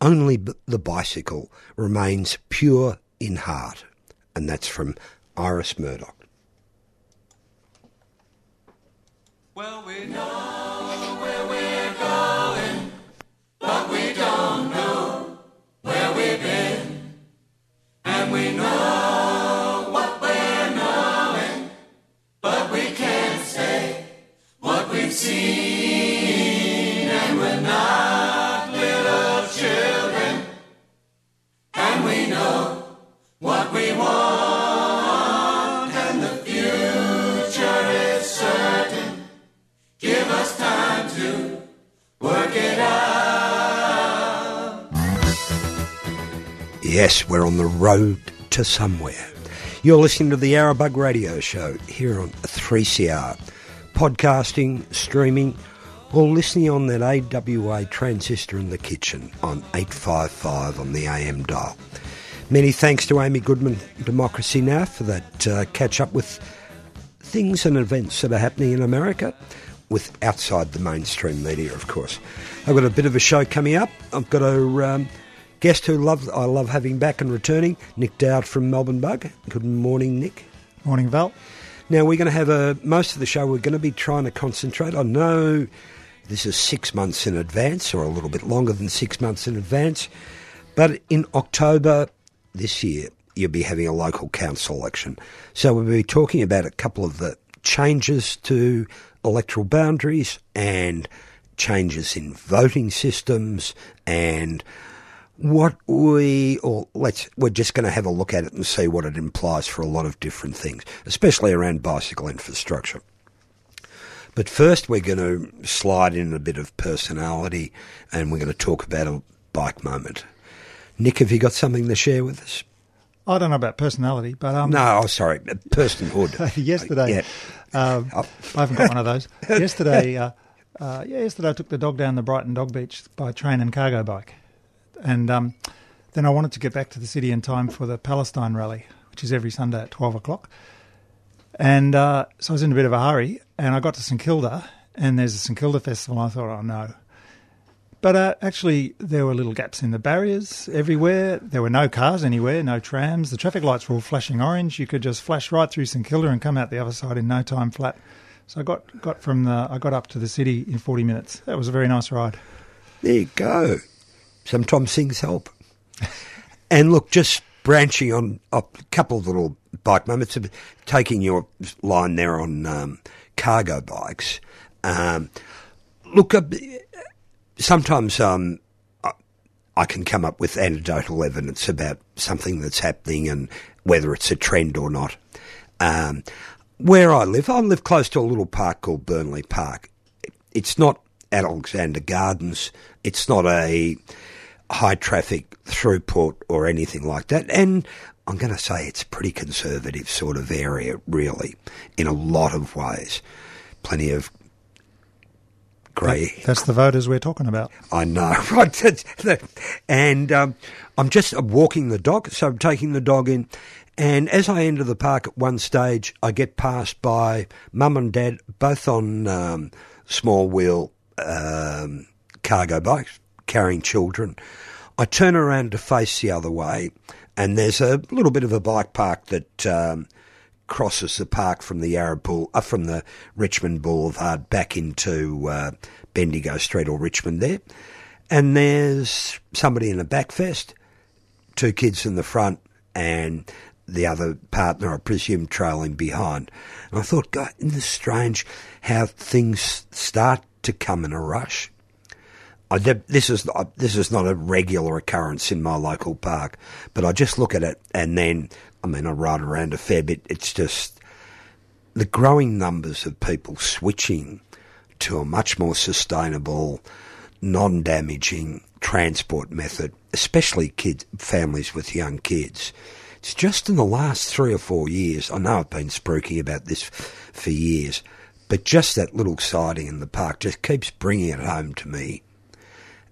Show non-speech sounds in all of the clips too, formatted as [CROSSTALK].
Only the bicycle remains pure in heart. And that's from Iris Murdoch. Well, we know where we're going, but we don't know where we've been. And we know what we're knowing, but we can't say what we've seen. Yes, we're on the road to somewhere. You're listening to the Arabug Radio Show here on 3CR. Podcasting, streaming, or listening on that AWA transistor in the kitchen on 855 on the AM dial. Many thanks to Amy Goodman, Democracy Now! for that uh, catch up with things and events that are happening in America with outside the mainstream media, of course. I've got a bit of a show coming up. I've got a um, guest who love I love having back and returning, Nic Dow from Melbourne Bug. Good morning, Nic. Morning, Val. Now we're going to have a most of the show. We're going to be trying to concentrate. I know this is six months in advance, or a little bit longer than six months in advance, but in October this year you'll be having a local council election. So we'll be talking about a couple of the changes to electoral boundaries and changes in voting systems and what we or let's we're just going to have a look at it and see what it implies for a lot of different things, especially around bicycle infrastructure. But first, we're going to slide in a bit of personality, and we're going to talk about a bike moment. Nic, have you got something to share with us? I don't know about personality, but um, No, oh, sorry, personhood. [LAUGHS] yesterday, Yeah. um, I haven't got one of those. [LAUGHS] yesterday, uh, uh, yeah, yesterday I took the dog down the Brighton Dog Beach by train and cargo bike, and um, then I wanted to get back to the city in time for the Palestine rally, which is every Sunday at twelve o'clock. And uh, so I was in a bit of a hurry, and I got to St Kilda, and there's a St Kilda festival. And I thought, oh no. But uh, actually, there were little gaps in the barriers everywhere. There were no cars anywhere, no trams. The traffic lights were all flashing orange. You could just flash right through St Kilda and come out the other side in no time flat. So I got got from the I got up to the city in forty minutes. That was a very nice ride. There you go. Sometimes things help. [LAUGHS] and look, just branching on a couple of little bike moments, of taking your line there on um, cargo bikes. Um, look, uh, sometimes um, I, I can come up with anecdotal evidence about something that's happening and whether it's a trend or not. Um, where I live, I live close to a little park called Burnley Park. It's not at Alexander Gardens. It's not a high traffic throughput or anything like that. And I'm going to say it's a pretty conservative sort of area, really, in a lot of ways. Plenty of grey That's the voters we're talking about. I know, [LAUGHS] right? And um, I'm just walking the dog, so I'm taking the dog in. And as I enter the park at one stage, I get passed by mum and dad, both on um, small wheel um, cargo bikes, carrying children. I turn around to face the other way, and there's a little bit of a bike park that um, crosses the park from the Yarra Bull, uh, from the Richmond Boulevard back into uh, Bendigo Street or Richmond there. And there's somebody in a back vest, two kids in the front, and the other partner, I presume, trailing behind. And I thought, God, isn't this strange how things start to come in a rush? I this is this is not a regular occurrence in my local park, but I just look at it and then I mean I ride around a fair bit. It's just the growing numbers of people switching to a much more sustainable, non-damaging transport method, especially kids, families with young kids. It's just in the last three or four years. I know I've been spruiky about this for years, but just that little siding in the park just keeps bringing it home to me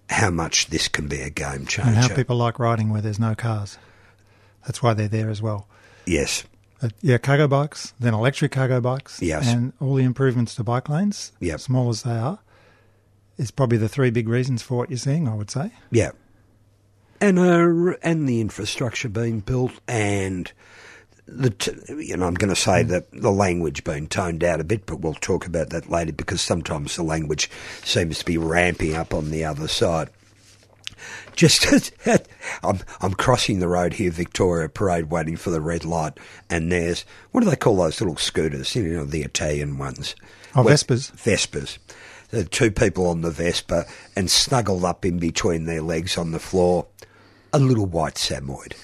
how much this can be a game changer. And how people like riding where there's no cars. That's why they're there as well. yes, Uh, yeah, cargo bikes, then electric cargo bikes, Yes. and all the improvements to bike lanes, Yep. small as they are, is probably the three big reasons for what you're seeing. I would say. yeah, and uh, and the infrastructure being built and. The t- you know, I'm going to say mm. that the language being toned out a bit, but we'll talk about that later because sometimes the language seems to be ramping up on the other side. Just [LAUGHS] as I'm, I'm crossing the road here, Victoria Parade, waiting for the red light, and there's what do they call those little scooters? You know, the Italian ones. Oh, Well, Vespas. Vespas. There two people on the Vespa, and snuggled up in between their legs on the floor, a little white Samoyed.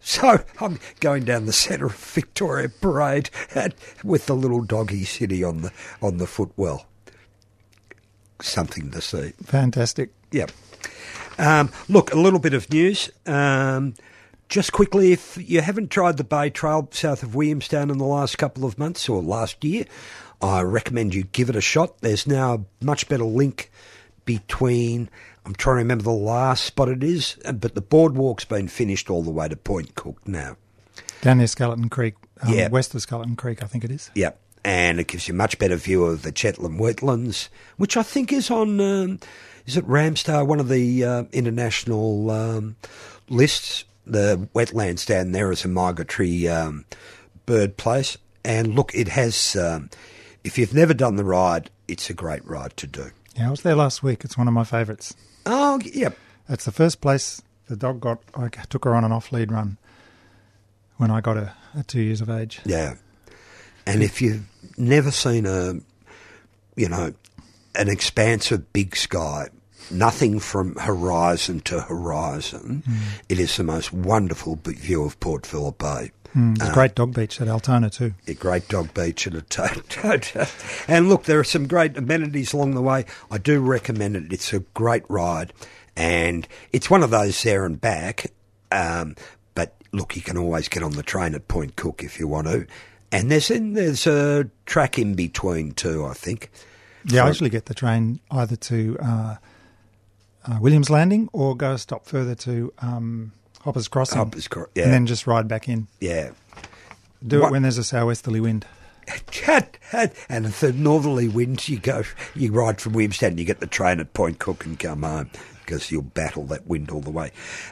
[LAUGHS] So I'm going down the centre of Victoria Parade and, with the little doggy city on the on the footwell. Something to see. Fantastic. Yeah. Um, look, a little bit of news. Um, just quickly, if you haven't tried the Bay Trail south of Williamstown in the last couple of months or last year, I recommend you give it a shot. There's now a much better link between. I'm trying to remember the last spot it is, but the boardwalk's been finished all the way to Point Cook now. Down near Skeleton Creek, um, Yeah. west of Skeleton Creek, I think it is. Yep. And it gives you a much better view of the Cheetham wetlands, which I think is on, um, is it Ramsar, one of the uh, international um, lists? The wetlands down there is a migratory um, bird place. And look, it has, um, if you've never done the ride, it's a great ride to do. Yeah, I was there last week. It's one of my favourites. Oh, yep. That's the first place the dog got. I took her on an off-lead run when I got her at two years of age. Yeah. And if you've never seen a, you know, an expansive big sky, nothing from horizon to horizon, mm. it is the most wonderful view of Port Phillip Bay. Mm, a great dog beach at Altona too. A great dog beach at [LAUGHS] Altona. and look, there are some great amenities along the way. I do recommend it. It's a great ride, and it's one of those there and back. Um, but look, you can always get on the train at Point Cook if you want to. And there's in, there's a track in between too. I think. Yeah, I usually get the train either to uh, uh, Williams Landing or go a stop further to um, Hoppers Crossing, Hoppers Cro- yeah. and then just ride back in. Yeah. Do What- it when there's a southwesterly wind. and if the northerly winds, you go, you ride from Williamstown, you get the train at Point Cook and come home because you'll battle that wind all the way.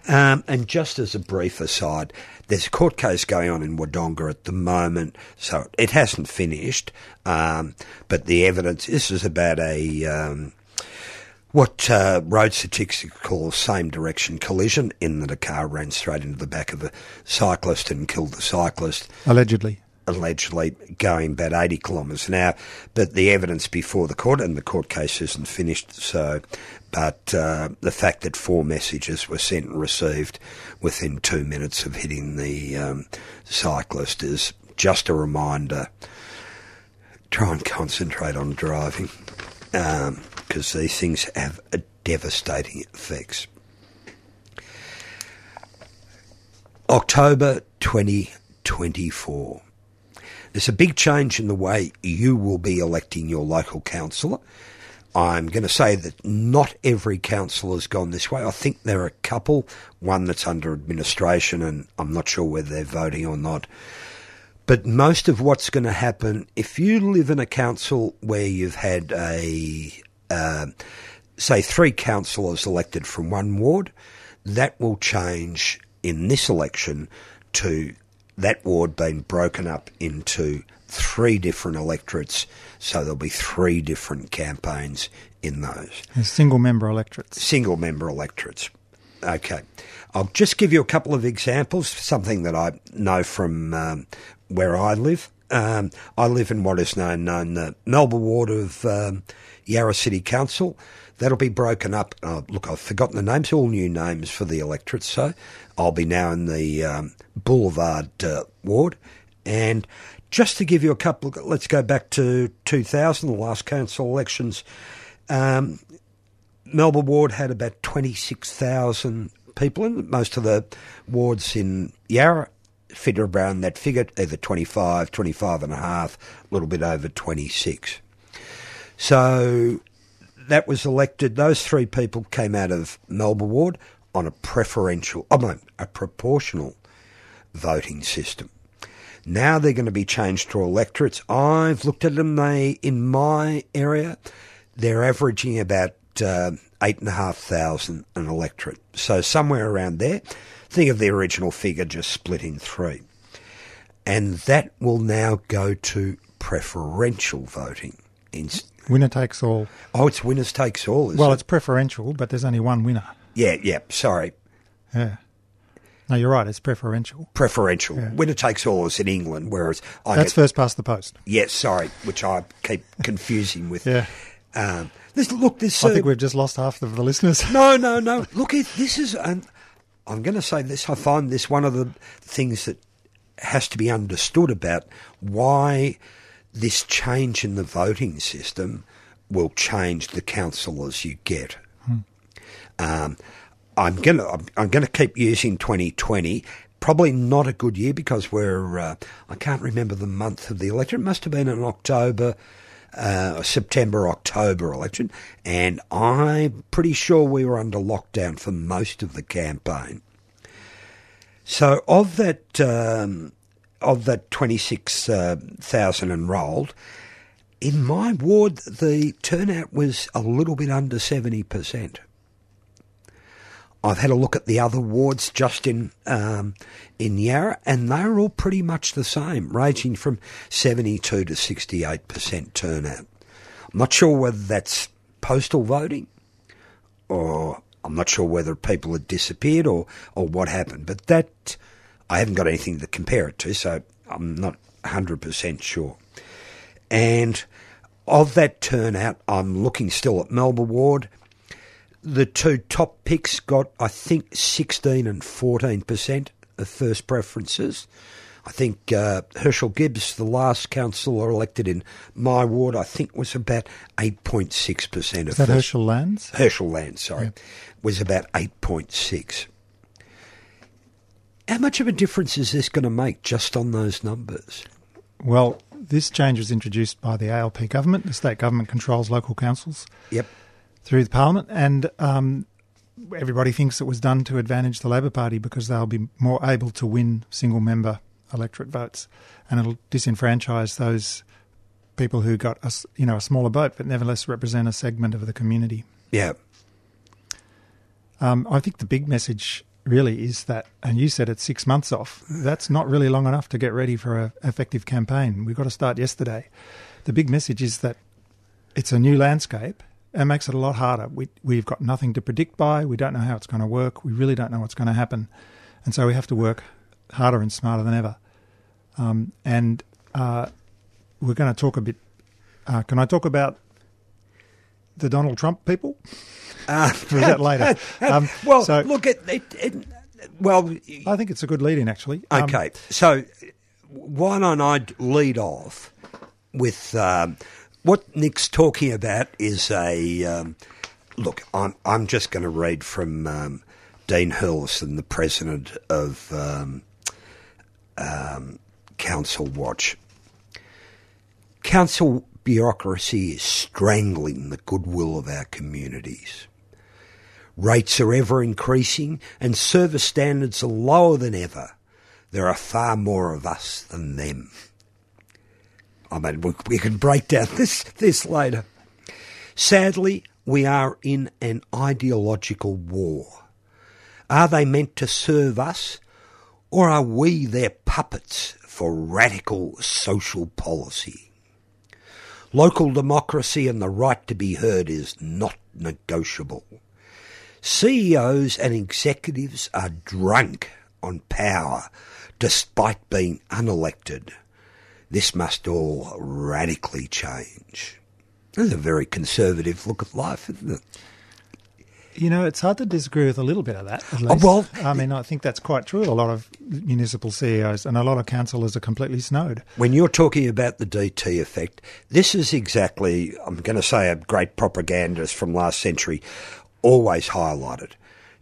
Um, and just as a brief aside, there's a court case going on in Wodonga at the moment, so it hasn't finished. Um, but the evidence, this is about a um, what uh, road statistics call same direction collision, in that a car ran straight into the back of a cyclist and killed the cyclist Allegedly. allegedly going about 80 kilometres an hour. But the evidence before the court, and the court case isn't finished, so, but uh, the fact that four messages were sent and received within two minutes of hitting the um, cyclist is just a reminder. Try and concentrate on driving because these things have a devastating effects. October 2024. There's a big change in the way you will be electing your local councillor. I'm going to say that not every council has gone this way. I think there are a couple, one that's under administration, and I'm not sure whether they're voting or not. But most of what's going to happen, if you live in a council where you've had a, uh, say, three councillors elected from one ward, that will change in this election to that ward being broken up into three different electorates. So there'll be three different campaigns in those There's single member electorates. single member electorates. Okay. I'll just give you a couple of examples, something that I know from um, where I live. Um, I live in what is known, known the Melbourne ward of um, Yarra City Council. That'll be broken up. Oh, look, I've forgotten the names, all new names for the electorate. So I'll be now in the um, Boulevard uh, ward. And just to give you a couple, let's go back to 2000, the last council elections. Um, Melbourne ward had about 26,000 people in. Most of the wards in Yarra fit around that figure, either 25, 25 and a half, a little bit over 26. So that was elected. Those three people came out of Melbourne ward on a preferential, I mean, a proportional voting system. Now they're going to be changed to electorates. I've looked at them. They in my area, they're averaging about uh, eight and a half thousand an electorate. So somewhere around there. Think of the original figure just split in three, and that will now go to preferential voting. In, Winner takes all. oh, it's winners takes all. Well, it? it's preferential, but there's only one winner. yeah, yeah. Sorry, Yeah. No, you're right. It's preferential. preferential. Yeah. Winner takes all is in England, whereas I That's get, first past the post. yes, sorry, which I keep [LAUGHS] confusing with. Yeah. Um, this, look, this. I uh, think we've just lost half of the listeners. No, [LAUGHS] no, no. Look, it, this is. Um, I'm going to say this. I find this one of the things that has to be understood about why this change in the voting system will change the councillors you get. Um, I'm gonna I'm, I'm gonna keep using 2020. Probably not a good year because we're uh, I can't remember the month of the election. It must have been an October, uh, September October election, and I'm pretty sure we were under lockdown for most of the campaign. So of that um, of the twenty six thousand enrolled, in my ward the turnout was a little bit under seventy percent. I've had a look at the other wards just in um, in Yarra, and they're all pretty much the same, ranging from seventy two to sixty eight percent turnout. I'm not sure whether that's postal voting, or I'm not sure whether people had disappeared or or what happened. But that I haven't got anything to compare it to, so I'm not hundred percent sure. And of that turnout, I'm looking still at Melbourne ward the two top picks got, I think, 16 and 14% of first preferences. I think uh, Herschel Gibbs, the last councillor elected in my ward, I think was about 8.6% of Is that first Herschel Landes? Herschel Land, sorry, was about 8.6. How much of a difference is this going to make just on those numbers? Well, this change was introduced by the ALP government. The state government controls local councils Yep. through the parliament, and um, everybody thinks it was done to advantage the Labor Party because they'll be more able to win single member electorate votes, and it'll disenfranchise those people who got a, you know a smaller vote but nevertheless represent a segment of the community. Yeah. Um, I think the big message really is that, and you said it's six months off. That's not really long enough to get ready for an effective campaign. We've got to start yesterday. The big message is that it's a new landscape and makes it a lot harder. We, we've got nothing to predict by. We don't know how it's going to work. We really don't know what's going to happen. And so we have to work harder and smarter than ever. Um, and uh, we're going to talk a bit. Uh, can I talk about the Donald Trump people? Uh, Or is that later? [LAUGHS] Um, well, so- look at it, it. Well, I think it's a good lead in, actually. Um, Okay, so why don't I lead off with um, what Nic's talking about is a um, look. I'm I'm just going to read from um, Dean Hurlston, the president of um, um, Council Watch. Council bureaucracy is strangling the goodwill of our communities. Rates are ever increasing and service standards are lower than ever. There are far more of us than them. I mean, we, we can break down this, this later. Sadly, we are in an ideological war. Are they meant to serve us, or are we their puppets for radical social policy? Local democracy and the right to be heard is not negotiable. CEOs and executives are drunk on power despite being unelected. This must all radically change. That's a very conservative look at life, isn't it? You know, it's hard to disagree with a little bit of that. At Oh, well- I mean, I think that's quite true. A lot of municipal CEOs and a lot of councillors are completely snowed. When you're talking about the DT effect, this is exactly, I'm going to say, a great propagandist from last century always highlighted.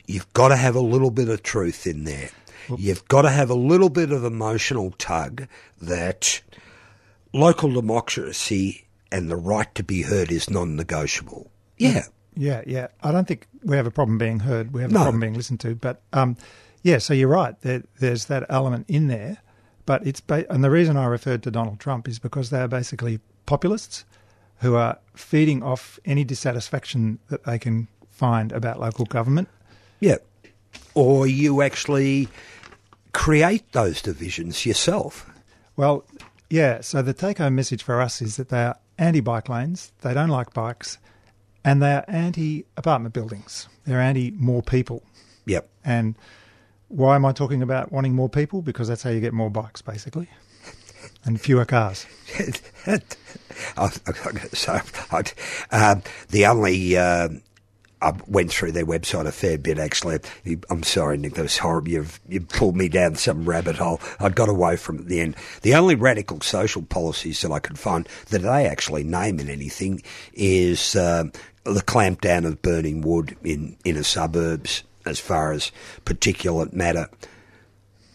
You've got to have a little bit of truth in there. You've got to have a little bit of emotional tug that local democracy and the right to be heard is non negotiable. Yeah. Yeah, yeah. I don't think we have a problem being heard. We have No. a problem being listened to. But um, yeah, so you're right. There, there's that element in there. But it's ba- and the reason I referred to Donald Trump is because they are basically populists who are feeding off any dissatisfaction that they can find about local government. Yeah. Or you actually create those divisions yourself. Well, yeah. So the take-home message for us is that they are anti-bike lanes. They don't like bikes, and they are anti-apartment buildings. They're anti more people. Yep. And why am I talking about wanting more people? Because that's how you get more bikes, basically, [LAUGHS] and fewer cars. [LAUGHS] So um, the only um I went through their website a fair bit actually. I'm sorry, Nic, that was horrible. You've you pulled me down some rabbit hole. I got away from it at the end. The only radical social policies that I could find that they actually name in anything is um, the clampdown of burning wood in inner suburbs as far as particulate matter,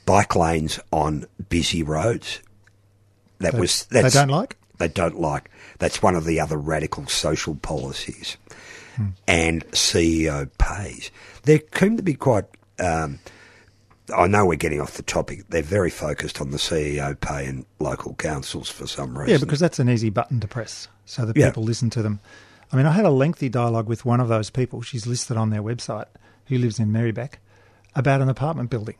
bike lanes on busy roads. That They- was they don't like? They don't like. That's one of the other radical social policies. And CEO pays. They seem to be quite. Um, I know we're getting off the topic. They're very focused on the CEO pay in local councils for some reason. Yeah, because that's an easy button to press so that Yeah. people listen to them. I mean, I had a lengthy dialogue with one of those people, she's listed on their website, who lives in Merri-bek, about an apartment building.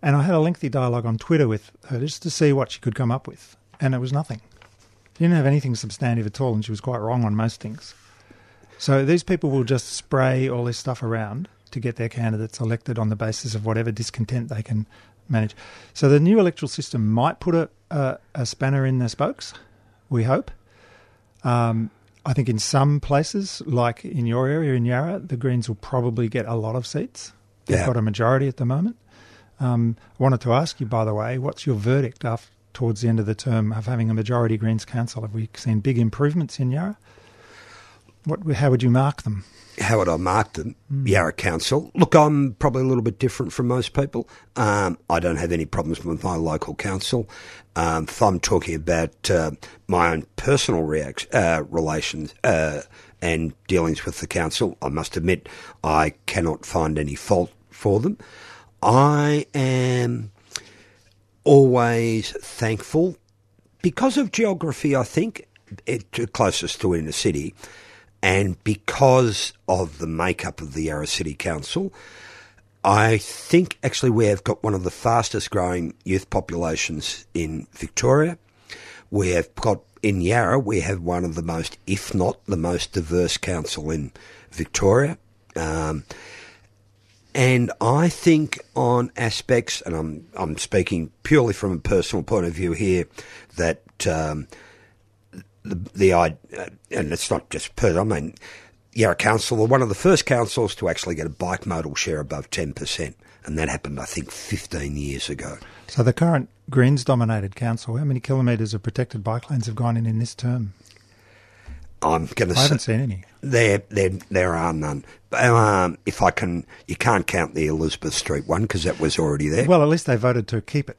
And I had a lengthy dialogue on Twitter with her just to see what she could come up with. And it was nothing. She didn't have anything substantive at all, and she was quite wrong on most things. So these people will just spray all this stuff around to get their candidates elected on the basis of whatever discontent they can manage. So the new electoral system might put a, a, a spanner in their spokes, we hope. Um, I think in some places, like in your area in Yarra, the Greens will probably get a lot of seats. They've Yeah. got a majority at the moment. Um, I wanted to ask you, by the way, what's your verdict after, towards the end of the term of having a majority Greens council? Have we seen big improvements in Yarra? What, how would you mark them? how would I mark them? Yarra Council. Look, I'm probably a little bit different from most people. Um, I don't have any problems with my local council. Um, if I'm talking about uh, my own personal react- uh, relations uh, and dealings with the council, I must admit I cannot find any fault for them. I am always thankful because of geography, I think, it closest to inner city, and because of the makeup of the Yarra City Council, I think actually we have got one of the fastest growing youth populations in Victoria. We have got in Yarra, we have one of the most, if not the most diverse council in Victoria. Um, and I think on aspects, and I'm I'm speaking purely from a personal point of view here, that um, the the I uh, and it's not just Perth, I mean, Yarra Council were one of the first councils to actually get a bike modal share above ten percent, and that happened I think fifteen years ago. So the current Greens-dominated council, how many kilometres of protected bike lanes have gone in in this term? I'm going to I haven't seen any. there there there are none. Um, if I can, you can't count the Elizabeth Street one because that was already there. Well, at least they voted to keep it.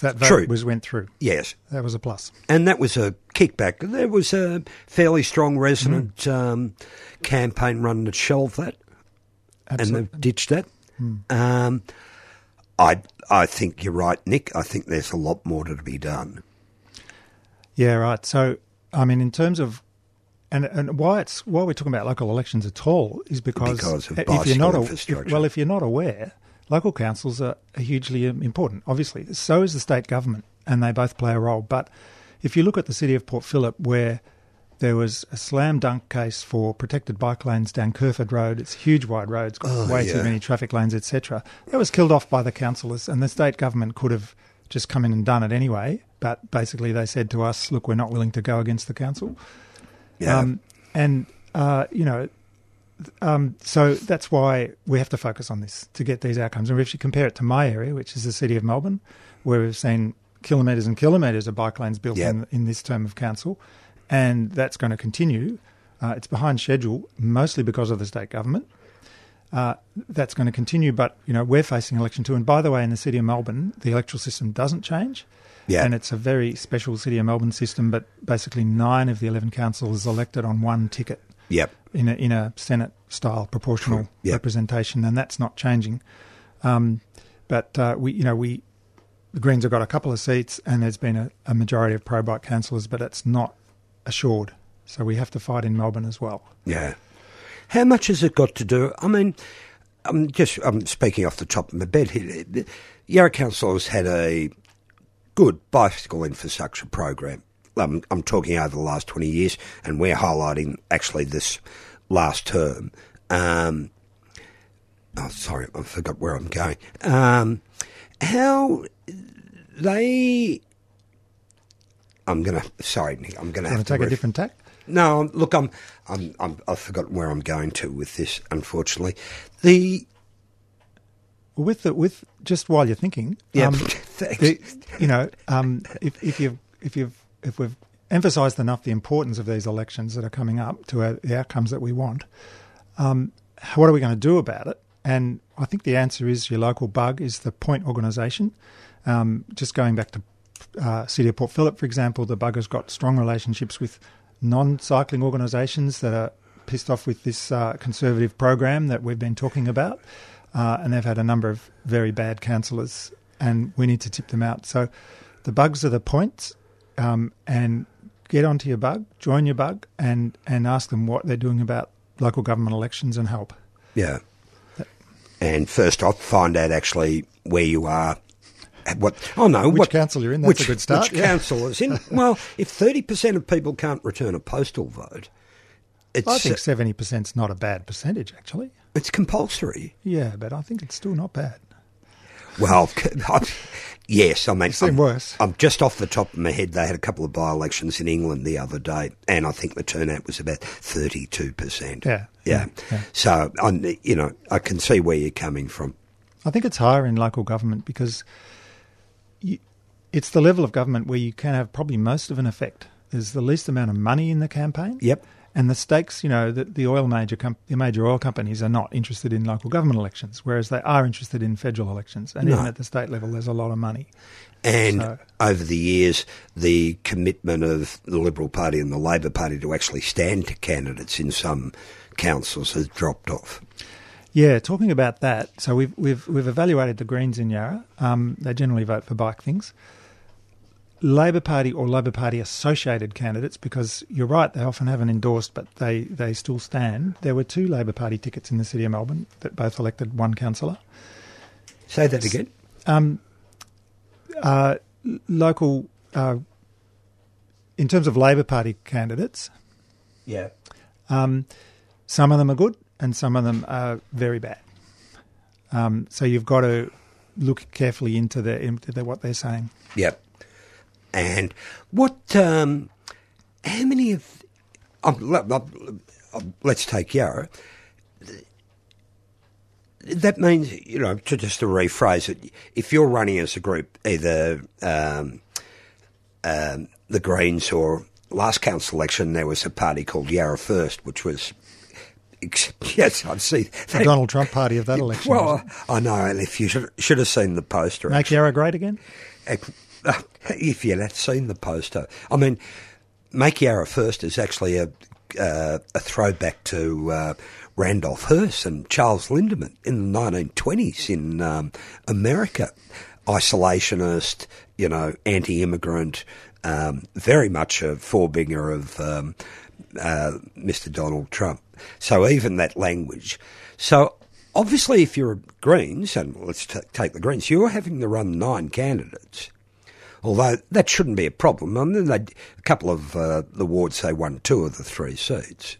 That vote True. was went through. yes, That was a plus. and that was a kickback. There was a fairly strong resident Mm. um, campaign run that shelved that, and they've ditched that. Mm. Um, I I think you're right, Nic. I think there's a lot more to be done. Yeah, right. So, I mean, in terms of and and why it's why we're talking about local elections at all is because, Because of if you're not a- if- well, if you're not aware, local councils are, hugely important. Obviously, so is the state government, and they both play a role. But if you look at the city of Port Phillip, where there was a slam dunk case for protected bike lanes down Kerford Road. It's a huge wide road. It's got Oh, way yeah. too many traffic lanes, etc. That was killed off by the councillors, and the state government could have just come in and done it anyway. But basically, they said to us, "Look, we're not willing to go against the council." Yeah, Um, and uh, you know, um, so that's why we have to focus on this to get these outcomes. And if you compare it to my area, which is the city of Melbourne, where we've seen kilometres and kilometres of bike lanes built Yep. in, in this term of council, and that's going to continue. Uh, it's behind schedule, mostly because of the state government. Uh, that's going to continue, but you know we're facing election two. And by the way, in the city of Melbourne, the electoral system doesn't change. Yeah. And it's a very special City of Melbourne system, but basically nine of the 11 councils elected on one ticket Yep. In a, in a Senate style proportional Yeah. representation, and that's not changing. Um, but uh, we, you know, we the Greens have got a couple of seats, and there's been a, a majority of pro bike councillors, but it's not assured. So we have to fight in Melbourne as well. Yeah. How much has it got to do? I mean, I'm just I'm speaking off the top of my bed here. Yarra Council has had a good bicycle infrastructure program. I'm, I'm talking over the last 20 years, and we're highlighting actually this last term. Um, oh, sorry, I forgot where I'm going. Um, how they. I'm gonna. Sorry, Nic. I'm gonna have to take a different tack? no, look, I'm, I'm, I'm, I've forgotten where I'm going to with this. Unfortunately, the with the, with just while you're thinking, Yeah, um, [LAUGHS] the- you know, um, if if you if you've if we've emphasised enough the importance of these elections that are coming up to uh, the outcomes that we want, um, what are we going to do about it? And I think the answer is your local bug is the point organisation. Um, just going back to uh, City of Port Phillip, for example, the bug has got strong relationships with non-cycling organisations that are pissed off with this uh, conservative program that we've been talking about, uh, and they've had a number of very bad councillors, and we need to tip them out. So, the bugs are the points, um, and get onto your bug, join your bug, and and ask them what they're doing about local government elections and help. yeah, and first off, find out actually where you are. What? Oh no, Which what council you're in, that's which, a good start, Which yeah. council is in? [LAUGHS] well, if thirty percent of people can't return a postal vote, it's I think seventy percent's not a bad percentage, actually. it's compulsory. Yeah, but I think it's still not bad. Well, [LAUGHS] yes, I mean, I'm, worse. I'm just off the top of my head. They had a couple of by-elections in England the other day, and I think the turnout was about thirty-two percent. Yeah, yeah. yeah, yeah. So, I'm, you know, I can see where you're coming from. I think it's higher in local government because you, it's the level of government where you can have probably most of an effect. There's the least amount of money in the campaign. Yep. And the stakes, you know, that the oil major com- the major oil companies are not interested in local government elections, whereas they are interested in federal elections. And even at the state level, there's a lot of money. And So- over the years, the commitment of the Liberal Party and the Labor Party to actually stand to candidates in some councils has dropped off. Yeah, talking about that, so we've we've we've evaluated the Greens in Yarra. Um, they generally vote for bike things. Labor Party or Labor Party associated candidates, because you're right, they often haven't endorsed, but they, they still stand. There were two Labor Party tickets in the city of Melbourne that both elected one councillor. Say that again. Um, uh, local, uh, in terms of Labor Party candidates, Yeah. um, some of them are good and some of them are very bad. Um, so you've got to look carefully into, the, into the, what they're saying. Yep. And what? Um, how many of? Um, let, us take Yarra. That means you know to just to rephrase it. If you're running as a group, either um, um, the Greens or last council election, there was a party called Yarra First, which was. [LAUGHS] Yes, I'd see. The Donald Trump party of that election. Well, I know, and if you should, should have seen the poster. Make Yarra great again? [LAUGHS] if you'd have seen the poster, I mean, Make Yarra First is actually a uh, a throwback to uh, Randolph Hearst and Charles Lindbergh in the 1920s in um, America. Isolationist, you know, anti-immigrant, um, very much a forebinger of um, uh, Mr. Donald Trump. So even that language. So obviously, if you're Greens, and let's t- take the Greens, you're having to run nine candidates. Although that shouldn't be a problem. I mean, they, a couple of uh, the wards they won two of the three seats.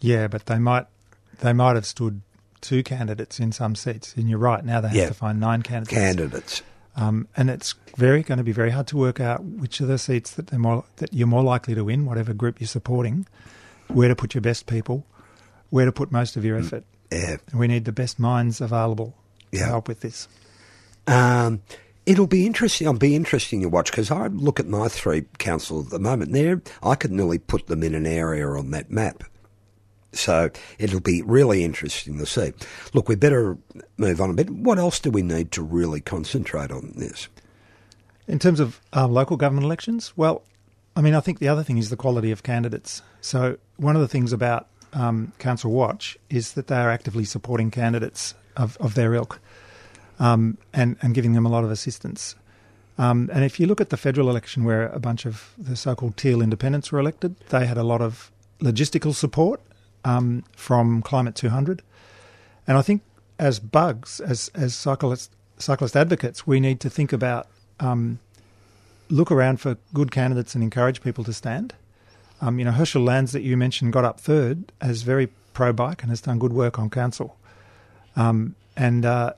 Yeah, but they might they might have stood two candidates in some seats. And you're right. Now they have Yeah. to find nine candidates. Candidates. Um, and it's very going to be very hard to work out which of the seats that they're more that you're more likely to win, whatever group you're supporting, where to put your best people, where to put most of your effort. Yeah. And we need the best minds available Yeah. to help with this. Um, it'll be interesting. It'll be interesting to watch because I look at my three councils at the moment. There, I could nearly put them in an area on that map. So it'll be really interesting to see. Look, we better move on a bit. What else do we need to really concentrate on this? In terms of um, local government elections, well, I mean, I think the other thing is the quality of candidates. So one of the things about um, Council Watch is that they are actively supporting candidates of, of their ilk um, and, and giving them a lot of assistance. Um, and if you look at the federal election where a bunch of the so-called teal independents were elected, they had a lot of logistical support um, from Climate 200. And I think as bugs, as, as cyclist, cyclist advocates, we need to think about um, look around for good candidates and encourage people to stand. Um, you know, Herschel Landes that you mentioned got up third as very pro bike and has done good work on council. Um, and uh,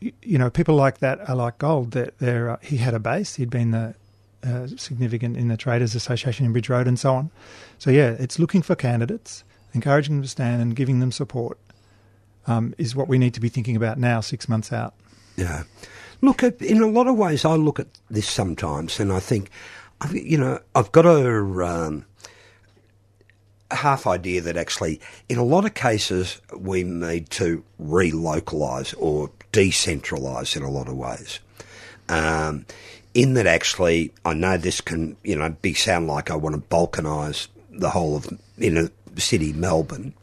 you know, people like that are like gold. They're, they're, uh, he had a base. He'd been the uh, significant in the Traders Association in Bridge Road and so on. So yeah, it's looking for candidates, encouraging them to stand, and giving them support. Um, is what we need to be thinking about now, six months out. Yeah. Look, in a lot of ways, I look at this sometimes and I think, you know, I've got a um, half idea that actually, in a lot of cases, we need to relocalise or decentralise in a lot of ways. Um, in that, actually, I know this can, you know, be sound like I want to balkanise the whole of inner city Melbourne.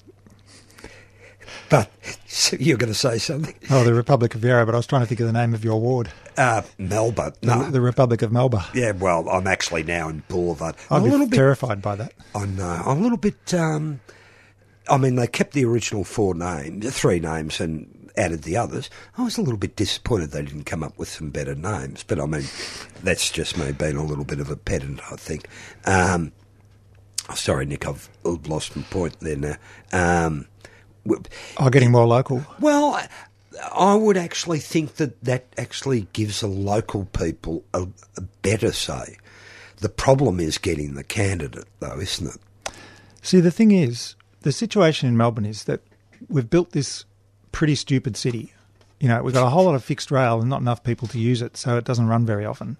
But [LAUGHS] you're going to say something? Oh, the Republic of Yarra, but I was trying to think of the name of your ward. Uh. The, No. the Republic of Melba. Yeah, well, I'm actually now in Boulevard. I'd I'm a little bit. terrified by that. I know. I'm a little bit. Um, I mean, they kept the original four names, three names, and added the others. I was a little bit disappointed they didn't come up with some better names. But I mean, that's just me being a little bit of a pedant. I think. Um, sorry, Nic. I've lost my point there now. Um, w- Oh, getting more local. well, I- would actually think that that actually gives the local people a, a better say. The problem is getting the candidate, though, isn't it? See, the thing is, the situation in Melbourne is that we've built this pretty stupid city. You know, we've got a whole lot of fixed rail and not enough people to use it, so it doesn't run very often,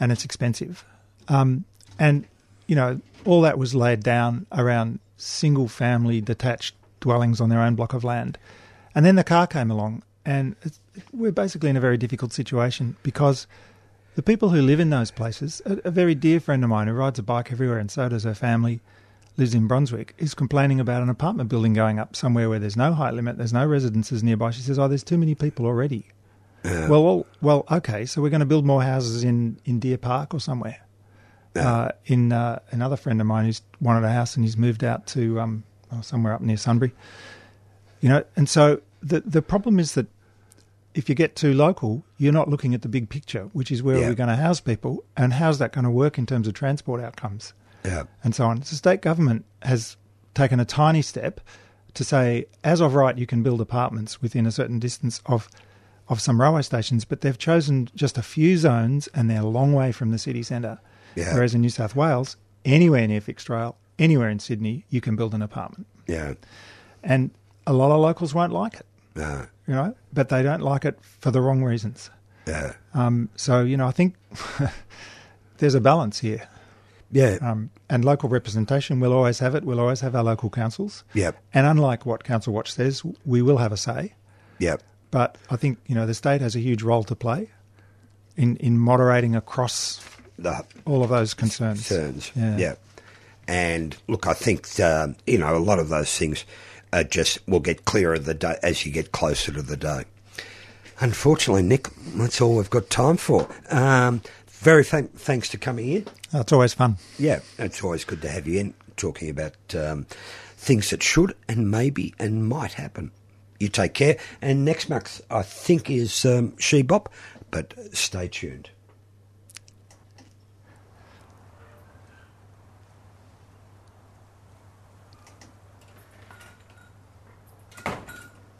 and it's expensive. Um, and you know, all that was laid down around single-family detached dwellings on their own block of land, and then the car came along, and we're basically in a very difficult situation because the people who live in those places, a, a very dear friend of mine who rides a bike everywhere, and so does her family, lives in Brunswick, is complaining about an apartment building going up somewhere where there's no height limit, there's no residences nearby. She says, "Oh, there's too many people already." Well, well, well, okay, so we're going to build more houses in, in Deer Park or somewhere. Uh, in uh, another friend of mine who's wanted a house and he's moved out to um, oh, somewhere up near Sunbury. You know, and so the the problem is that if you get too local, you're not looking at the big picture, which is where Yeah. are we going to house people, and how's that going to work in terms of transport outcomes, Yeah. and so on. So, state government has taken a tiny step to say, as of right, you can build apartments within a certain distance of of some railway stations, but they've chosen just a few zones, and they're a long way from the city centre. Yeah. Whereas in New South Wales, anywhere near fixed rail, anywhere in Sydney, you can build an apartment, Yeah. and a lot of locals won't like it No. you know, but they don't like it for the wrong reasons. Yeah. Um, so, you know, I think [LAUGHS] there's a balance here. Yeah. Um, and local representation, we'll always have it. We'll always have our local councils. Yeah. And unlike what Council Watch says, we will have a say. Yeah. But I think, you know, the state has a huge role to play in, in moderating across The all of those concerns. concerns. Yeah. Yeah. And look, I think um, you know a lot of those things are just will get clearer the day as you get closer to the day. Unfortunately, Nic, that's all we've got time for. Um, very thank thanks for coming in. Oh, it's always fun. Yeah, it's always good to have you in talking about um, things that should and maybe and might happen. You take care. And next month, I think, is um, Shebop, but stay tuned.